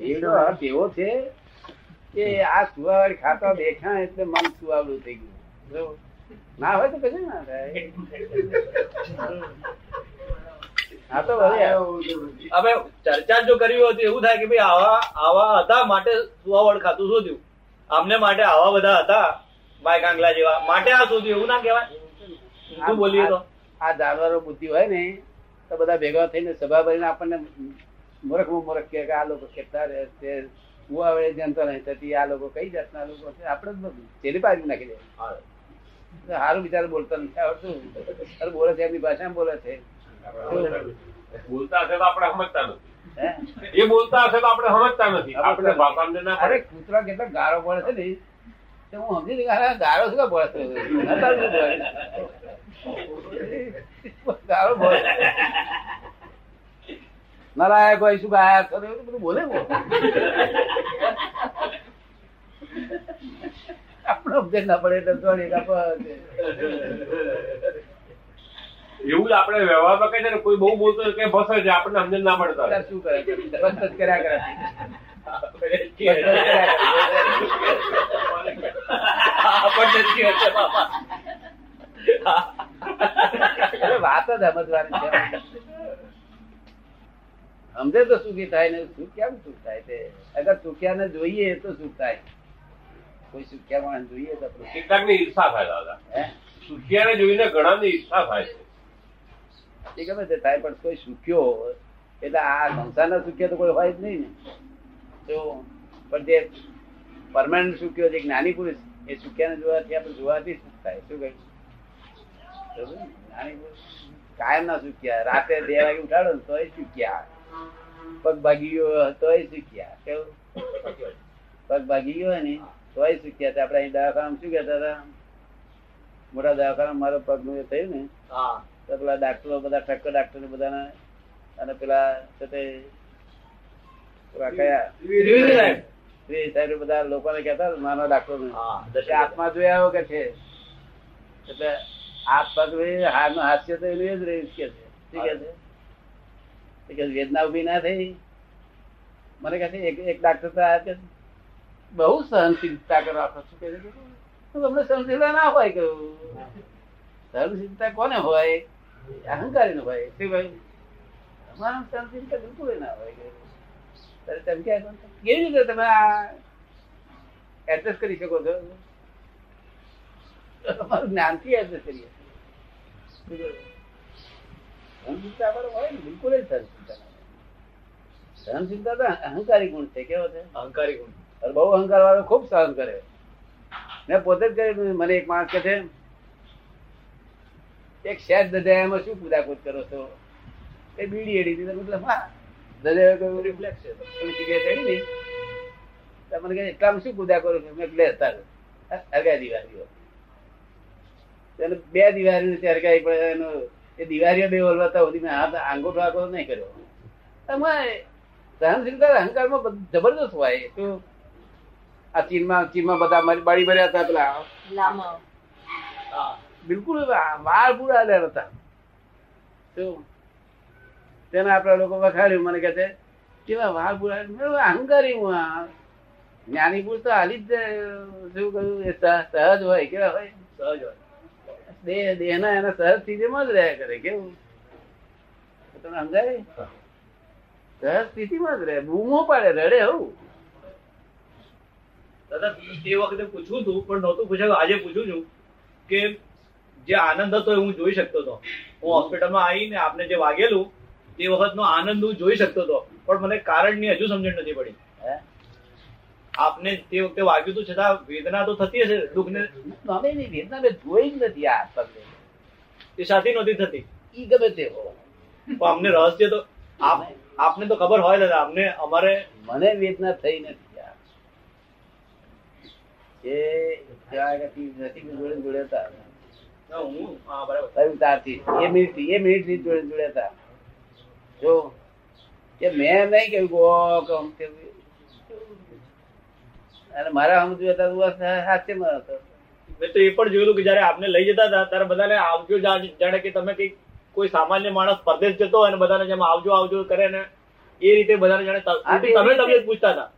એનો અર્થ એવો છે કે આ સુવાવાળી ખાતા બેઠા એટલે મન સુવાવડું થઈ ગયું. ના હોય તો કશું ના થાય. હા તો હવે હવે ચર્ચા જો કરવી હોય તો એવું થાય કે ભાઈ આવા આવા હતા માટે સુવાવડ ખાતું શોધ્યું. અમને માટે આવા બધા હતા કાંગલા જેવા. માટે આ શોધ્યું એવું ના કહેવાય. શું બોલીએ તો? આ જાનવરો બુદ્ધિ હોય ને તો બધા ભેગા થઈને સભા ભરીને આપણને મૂર્ખ મૂર્ખ કે આ લોકો કેટલા રહે છે હું હવે જનતો નહીં થતી આ લોકો કઈ જાતના લોકો છે આપણે જ બધું. તેની બાજુ નાખી દે. સારું બિચારું બોલતા નથી આવડતું. બોલે છે એમની ભાષામાં બોલે છે. બોલતા હશે તો આપણે સમજતા નથી. હે? એ બોલતા હશે તો આપણે સમજતા નથી. આપણે ભાષાને ના અરે કૂતરા કેટલા ગાળો પડે છે ને? તો હું સમજી ગઈ, અરે ગાળો શું પડે છે? ગારો શું પડે હોય શું ગાયા કરે એવું બધું બોલે આપણો આપણે ઉપદેશ ના પડે એટલે દોડી એવું જ આપણે વ્યવહારમાં કહે છે ને કોઈ બહુ બોલતો કે બસ છે આપણને સમજણ ના પડતા તાર શું કરે બસ જ કર્યા કરે આપણને વાત જ સમજવાની છે. સમજે તો સુખી થાય ને સુખ કેમ સુખ થાય તે? અગર સુખ્યા ને જોઈએ તો સુખ થાય. કોઈ સુખ્યા માણસ જોઈએ તો કેટલાકની ઈર્ષા થાય દાદા. હે? સુખિયાને જોઈને ઘણાની ઈર્ષા થાય છે. એ ગમે તે થાય પણ કોઈ સુખ્યો એટલે આ સંસારના સુખ્યા તો કોઈ હોય જ નહીં ને. તો પણ જે પરમાનન્ટ સુખ્યો જે જ્ઞાની પુરુષ એ સુખ્યાને જોવાથી આપણે જોવાથી સુખ થાય. શું કહ્યું? ને? જ્ઞાની પુરુષ કાયમ ના સુખ્યા. રાતે બે વાગે ઉઠાડો ને એ સુખ્યા. પગ ભાગી ગયો તોય સુખ્યા કેવું? પગ ભાગી ગયો ને તોય સુખ્યા તો આપણે અહીં દવાખાનામાં શું કહેતા હતા? મોટા દવાખાના મારો પગનું એ થયું ને તો પેલા ડાક્ટરો બધા ઠક્કર ડાક્ટર બધાને અને પેલા છે તે કયા? ત્રિવેદી સાહેબ. બધા લોકોને કહેતા હતા, નાના ડાક્ટરો આત્મા જોયા આવ્યો કે છે? એટલે આ પગ હાર હારનું હાસ્ય તો એનું એ જ રહ્યું છે કે છે. શું કે છે? કે વેદના ઊભી ના થઈ. મને કહે એક એક ડાક્ટર તો આ બહુ સહનશીલતા કરો આપો છે? તમને સહનશીલતા ના હોય કહ્યું સહનશીલતા કોને હોય? અહંકારી હોય. શું ભાઈ અમારા સહનશીલતા બિલકુલ ના હોય. ત્યારે તમે ક્યાં કેવી રીતે તમે આ એડજસ્ટ કરી શકો છો? તમારું જ્ઞાનથી એડજસ્ટ કરીએ શું કહ્યું? સહનશીલતા આપણો હોય ને બિલકુલ જ સહનશીલતા ના હોય. સહનશીલતા તો અહંકારી ગુણ છે કેવો છે? અહંકારી ગુણ. બહુ અહંકાર વાળો ખૂબ સહન કરે. મેં પોતે જ કરેલું મને એક માણસ કહે છે એક શેઠ દજાયામાં શું કુદાકુદ કરો છો? એ બીડી એડી દીધી મતલબ હા દજાયો કહ્યું રિફ્લેક્સ છે. સિગરેટ એડી નહીં. તો મને કહે એટલામાં શું પૂજા કરો છો? મેં લે તાર અગા દિવાળીઓ બે દિવાળી હરગાઈ પડે એનો એ દિવાળીઓ બે ઓલવાતા સુધી મેં હાથ આંગોઠો આખો નહીં કર્યો. તમારે સહનશીલતા અહંકારમાં બધું જબરદસ્ત હોય. તો આ ચીનમાં ચીનમાં બધા મારી બાળી ભર્યા હતા પેલા. હા બિલકુલ વાળ પૂરા આલ્યા હતા. તેને આપણા લોકો વખાડ્યું મને કહે છે કેવા વાળ પૂરા અહંકારી હું આ. જ્ઞાની પુરુષ તો હાલી જ જાય. શું કહ્યું? એ સહજ હોય કેવા હોય? સહજ હોય. દેહ દેહના એના સહજ સ્થિતિમાં જ રહ્યા કરે કેવું તમે સમજાય? સહજ સ્થિતિમાં જ રહે બૂમો પાડે રડે હું. દાદા તે વખતે પૂછવું હતું પણ નહોતું પૂછાયું. આજે પૂછું છું કે જે આનંદ હતો એ હું જોઈ શકતો હતો. હું હોસ્પિટલમાં આવીને આપને જે વાગેલું તે વખતનો આનંદ હું જોઈ શકતો હતો. પણ મને કારણની હજુ સમજણ નથી પડી. હે? આપને તે વખતે વાગ્યું હતું છતાં વેદના તો થતી હશે અમે એની વેદના મેં જોઈ જ નથી આ પગલે એ સાથી નહોતી થતી. ઈ ગમે તે હો અમને રહસ્ય તો આપ આપને તો ખબર હોય દાદા અમને અમારે મને વેદના થઈ નથી એ જોડે જોડે હું હા બરાબર. એ મિનિટ એ મિનિટથી જોડે જોડેતા જો કે મેં નહીં કહ્યું. અને મારા સમજુ હતા બસ હાસ્યમાં હતો. મેં તો એ પણ જોયેલું કે જયારે આપને લઈ જતા હતા ત્યારે બધાને આવજો જાણે કે તમે કઈ કોઈ સામાન્ય માણસ પરદેશ જતો અને બધાને જેમ આવજો આવજો કરે ને એ રીતે બધાને જાણે હા, તમે તબિયત પૂછતા હતા.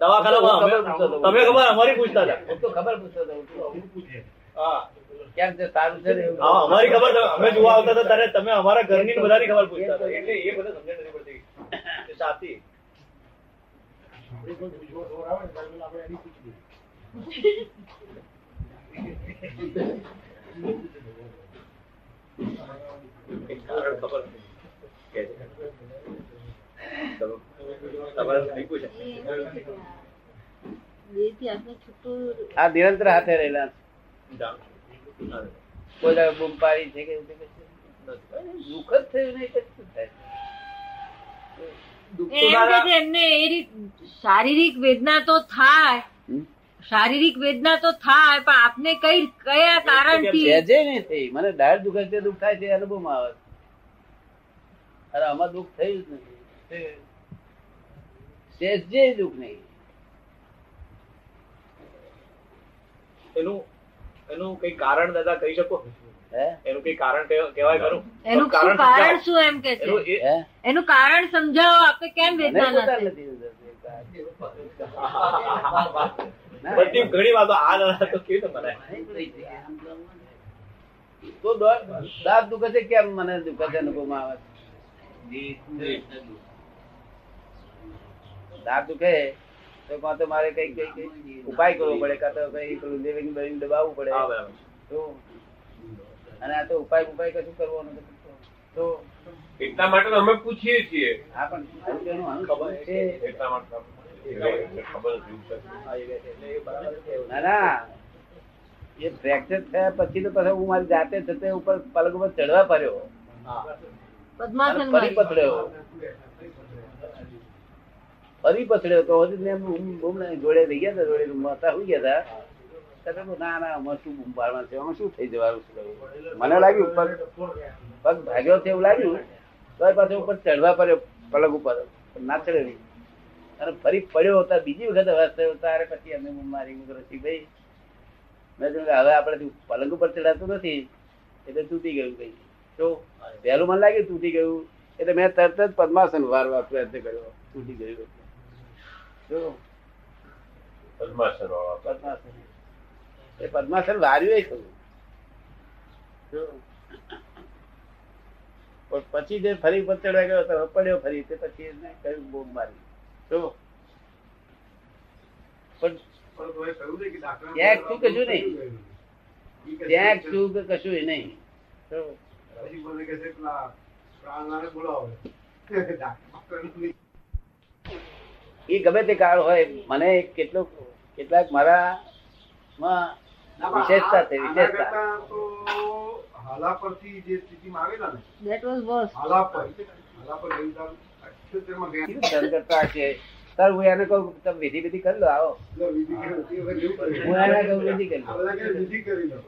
દવાખાનામાં હું. તમે ખબર અમારી પૂછતા હતા. તો ખબર પૂછતો હતો. હા કેમ છે? સારું છે હા અમારી ખબર અમે જોવા આવતા હતા ત્યારે તમે અમારા ઘરની ને બધાની ખબર પૂછતા હતા. એટલે એ બધા સમજણ નથી પડતી. સાચી. આ નિરંતર હાથે રહેલા. કોઈ દાડો બૂમ પાડી છે કે? દુઃખ જ થયું નહીં થાય? એમને એ શારીરિક વેદના તો થાય. શારીરિક વેદના તો થાય પણ આપને કઈ કયા કારણથી? સહેજે નહીં થઈ. મને દાઢ દુખે છે દુઃખ થાય છે અનુભવમાં આવે છે. અરે આમાં દુઃખ થયું જ નથી. શેષ સહેજે દુઃખ નહીં. એનું એનું કઈ કારણ દાદા કહી શકો? એનું કઈ કારણ કહેવાય ખરું? એનું કારણ શું એમ કે છે? એનું કારણ સમજાવો આપે કેમ મને વેદના નથી નથી બધી ઘણી વાતો આ દાદા તો કેવી રીતે મનાય તો દાંત દુખે છે કેમ મને દુખે છે અનુભવમાં આવે છે? દાંત દુખે તો કાં તો મારે કઈ કઈ કઈ ઉપાય કરવો પડે કાં તો કઈ પેલું લિવિંગ બેવિંગ દબાવવું પડે. તો અને આ તો ઉપાય ઉપાય કશું કરવાનું નથી. તો એટલા માટે અમે પૂછીએ છીએ. હા પણ એનું આનું ખબર છે? એટલા માટે. ના ના. એ ફ્રેક્ચર થયા પછી તો પછી હું મારી જાતે છતે ઉપર પલક ઉપર ચડવા પડ્યો. હા. ફરી પથડ્યો ફરી પથડ્યો તો હજી જોડે રહી ગયા હતા જોડે રૂમમાં હતા હું ગયા હતા. ના ના આમાં શું બૂમ છે? આમાં શું થઈ જવાનું છે મને લાગ્યું પગ પગ ભાગ્યો છે એવું લાગ્યું તો પાછો ઉપર ચડવા પડ્યો પલક ઉપર ના ચડ્યો નહીં. અને ફરી પડ્યો હતા બીજી વખત અવાજ થયો ત્યારે પછી અમે મારી હું ભાઈ? મેં જોયું હવે આપણે પલંગ ઉપર ચડાતું નથી એટલે તૂટી ગયું ભાઈ તો પહેલું મને લાગ્યું તૂટી ગયું એટલે મેં તરત જ પદ્માસન વારવા પ્રયત્ન કર્યો તૂટી ગયું. જો પદ્માસન. પદ્માસન. એ પદ્માસન વાર્યું ખરું. પછી જે ફરી પચડવા ગયો તો પડ્યો ફરી તે પછી એને કયું બોમ્બ મારી. જો. પણ ક્યાંક કશું નહીં. ક્યાંક શું કે કશું ય નહીં એ ગમે તે કાળ હોય મને કેટલો કેટલાક મારા માં વિશેષતા છે વિશેષતા. હાલાપરથી જે સ્થિતિમાં આવેલા ને દેટ વોઝ વર્સ હાલાપર હાલાપર ગઈકાલ અઠ્યોતેરમાં ગયા કીધું ધન કરતા છે. સર હું એને કહું તમે વિધિ વિધિ કરી લો આવો. એટલે વિધિ કરી હતી, હવે એવું કર્યું. હું એને કહું વિધિ કરી આ લો. બધા કે વિધિ કરી લો.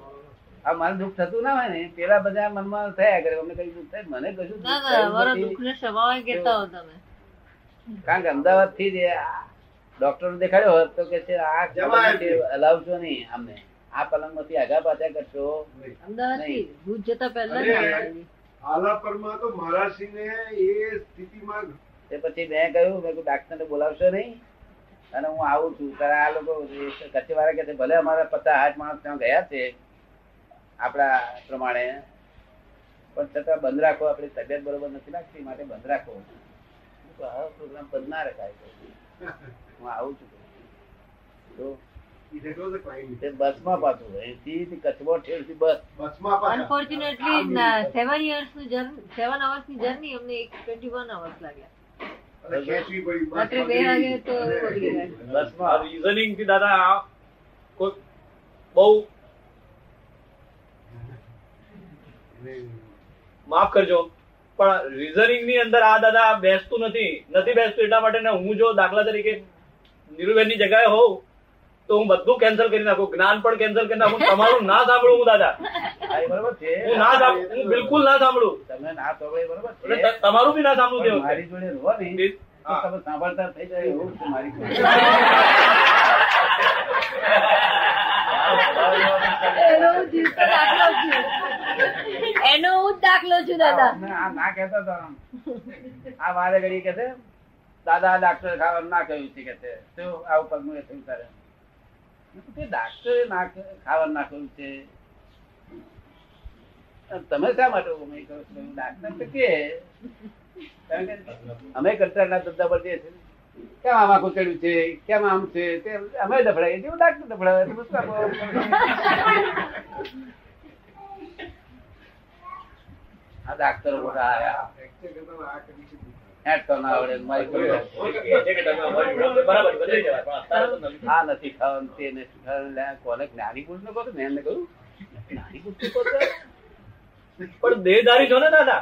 આ મને દુઃખ થતું ના હોય ને પેલા બધા મનમાં થયા કરે અમને કઈ દુઃખ થાય મને કશું ના દુઃખ ના કેતા હો તમે. કારણ કે અમદાવાદથી જ ડોક્ટર દેખાડ્યો હોત તો કે છે આ પલંગમાંથી હલાવશો નહીં અમને. આ પલંગમાંથી આગા પાછા કરશો? અમદાવાદ ભૂત જતા પહેલા એ સ્થિતિમાં તે પછી મેં કહ્યું મેં ડાક્ટર બોલાવશો નહીં? અને હું આવું છું. ત્યારે આ લોકો કચેવાળા કે છે ભલે અમારા પચાસ આઠ માણસ ત્યાં ગયા છે આપણા પ્રમાણે પણ છતાં બંધ રાખો આપણી તબિયત બરોબર નથી લાગતી માટે બંધ રાખો. પ્રોગ્રામ બંધ ના રખાય. હું આવું છું. તો That was a crime. તે બસમાં પાછું અહીંથી કચ્છમાં ઠેરથી બસ બસમાં પાછા. અનફોર્ચ્યુનેટલી સેવન યર્સનું જર્ની સેવન અવર્સની જર્ની અમને એક ટ્વેન્ટી વન અવર્સ લાગ્યા અને ખેંચવી પડી. રાત્રે બે વાગે તો વગડી ગયા. આ બસમાં reasoning થી દાદા બહુ માફ કરજો પણ રીઝનિંગની અંદર આ દાદા બેસતું નથી નથી બેસતું એટલા માટે ને હું જો દાખલા તરીકે નીરુબેનની જગ્યાએ હોઉં તો હું બધું કેન્સલ કરી નાખું જ્ઞાન પણ કેન્સલ કરી નાખું તમારું ના સાંભળું હું દાદા. બરોબર છે. હું ના હું બિલકુલ ના સાંભળું. તમે ના સાંભળે બરોબર તમારું બી ના સાંભળું મારી જોડે રહો ને તમે સાંભળતા થઈ જાય એવું છે મારી જોડે. એનો જીવતો દાખલો છે. એનો હું દાખલો છું દાદા. આ ના વારે ઘડી કે છે દાદા ડાક્ટર ખાવાનું ના કહ્યું છે કે શું આવું પગનું થયું તારે તે ડાક્ટરે ના ક- ના કહ્યું છે. તમે શા માટે અમે કહો છો. ડાક્ટર તો કે. કારણ કે અમે ધંધા પર જે છે કેમ આમાં કૂતર્યું છે? કેમ આમ છે? તે અમે દફડાય જેવું ડાક્ટર દફડાવે આ ડાક્ટરો બધા આયા. ના આવડે આ નથી ખાવાનું તે નથી ખાવાનું કોને જ્ઞાની પુરુષ ને કહો મેં એમને જ્ઞાની પુરુષ ને પણ દેહધારી છો ને દાદા?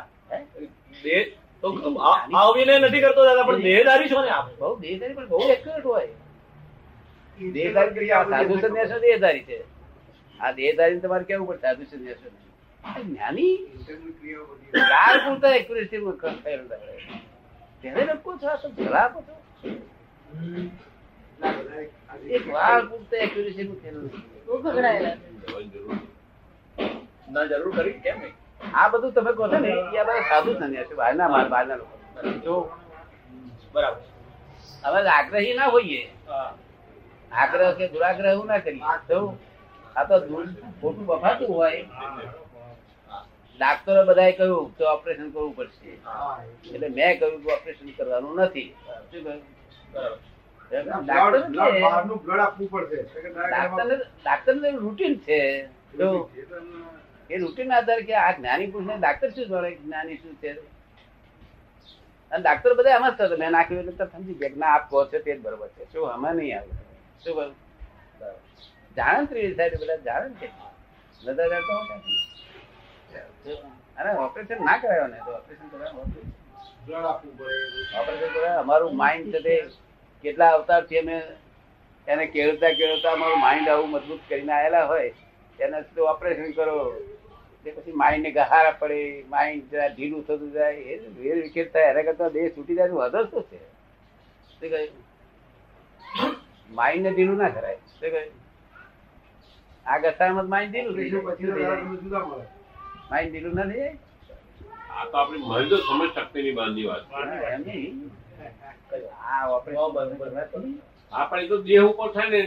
દેહ તો આ આ અભિનય નથી કરતો દાદા પણ દેહદારી છો ને આપ? બહુ દેહધારી પણ બહુ એક્યુરેટ હોય. દેહધારી સાધુ સંન્યાસ દેહદારી છે. આ દેહદારી તમારે કેવું પડે સાધુ સંન્યાસ જ્ઞાની? યાર પૂરતા એક્યુરેસી માં થયેલું રહે. છો આ ભલા આપો છો. એક વાર પૂરતા એક્યુરેસી નું ના જરૂર કરી. કેમ નહીં? આ બધું તમે કહો છો ને એ આ બધા સાધુ સંન્યાસી બહારના માર બહારના લોકો. જો બરાબર. હવે આગ્રહી ના હોઈએ. હા. આગ્રહ કે દુરાગ્રહ એવું ના કરીએ. તો આ તો દૂર- ખોટું બફાતું હોય. ડાક્ટરો બધાએ કહ્યું કે ઓપરેશન કરવું પડશે. એટલે મેં કહ્યું કે ઓપરેશન કરવાનું નથી. શું કહ્યું? ડાક્ટર રૂટીન છે. એ રૂટીન આધારે કે આ જ્ઞાની શું જાણે જ્ઞાની શું છે? અને ડાક્ટર બધા એમ જ થતો મેં નાખ્યું એટલે સમજી ગયા ના આપ કહો છો તે જ બરોબર છે. શું અમે નહીં આવે. શું બરોબર. જાણે ને સાહેબ બધા જાણે છે બધા જાણતો. અરે ઓપરેશન ના કરાયો ને તો ઓપરેશન કરાયો અમારું માઇન્ડ છે તે કેટલા અવતારથી અમે એને કેળવતા કેળવતા અમારું માઇન્ડ આવું મજબૂત કરીને આવેલા હોય એને તો ઓપરેશન કરો. તે પછી માઇન્ડ ને ગહારા પડે માઇન્ડ જરા ઢીલું થતું જાય એ વેર વિખેર થાય. એના કરતા દેહ છૂટી જાય તો વધુ શું છે? શું કહ્યું માઇન્ડ ને ઢીલું ના કરાય. શું કહ્યું આ ગસામાં માઇન્ડ ઢીલું પછી માઇન્ડ ઢીલું ના થઈ આ તો આપણી તો સમજ શક્તિની બહારની વાત છે. હા, એમ નહીં. આ ઓપરેશન આપણે તો દેહ ઉપર થાય ને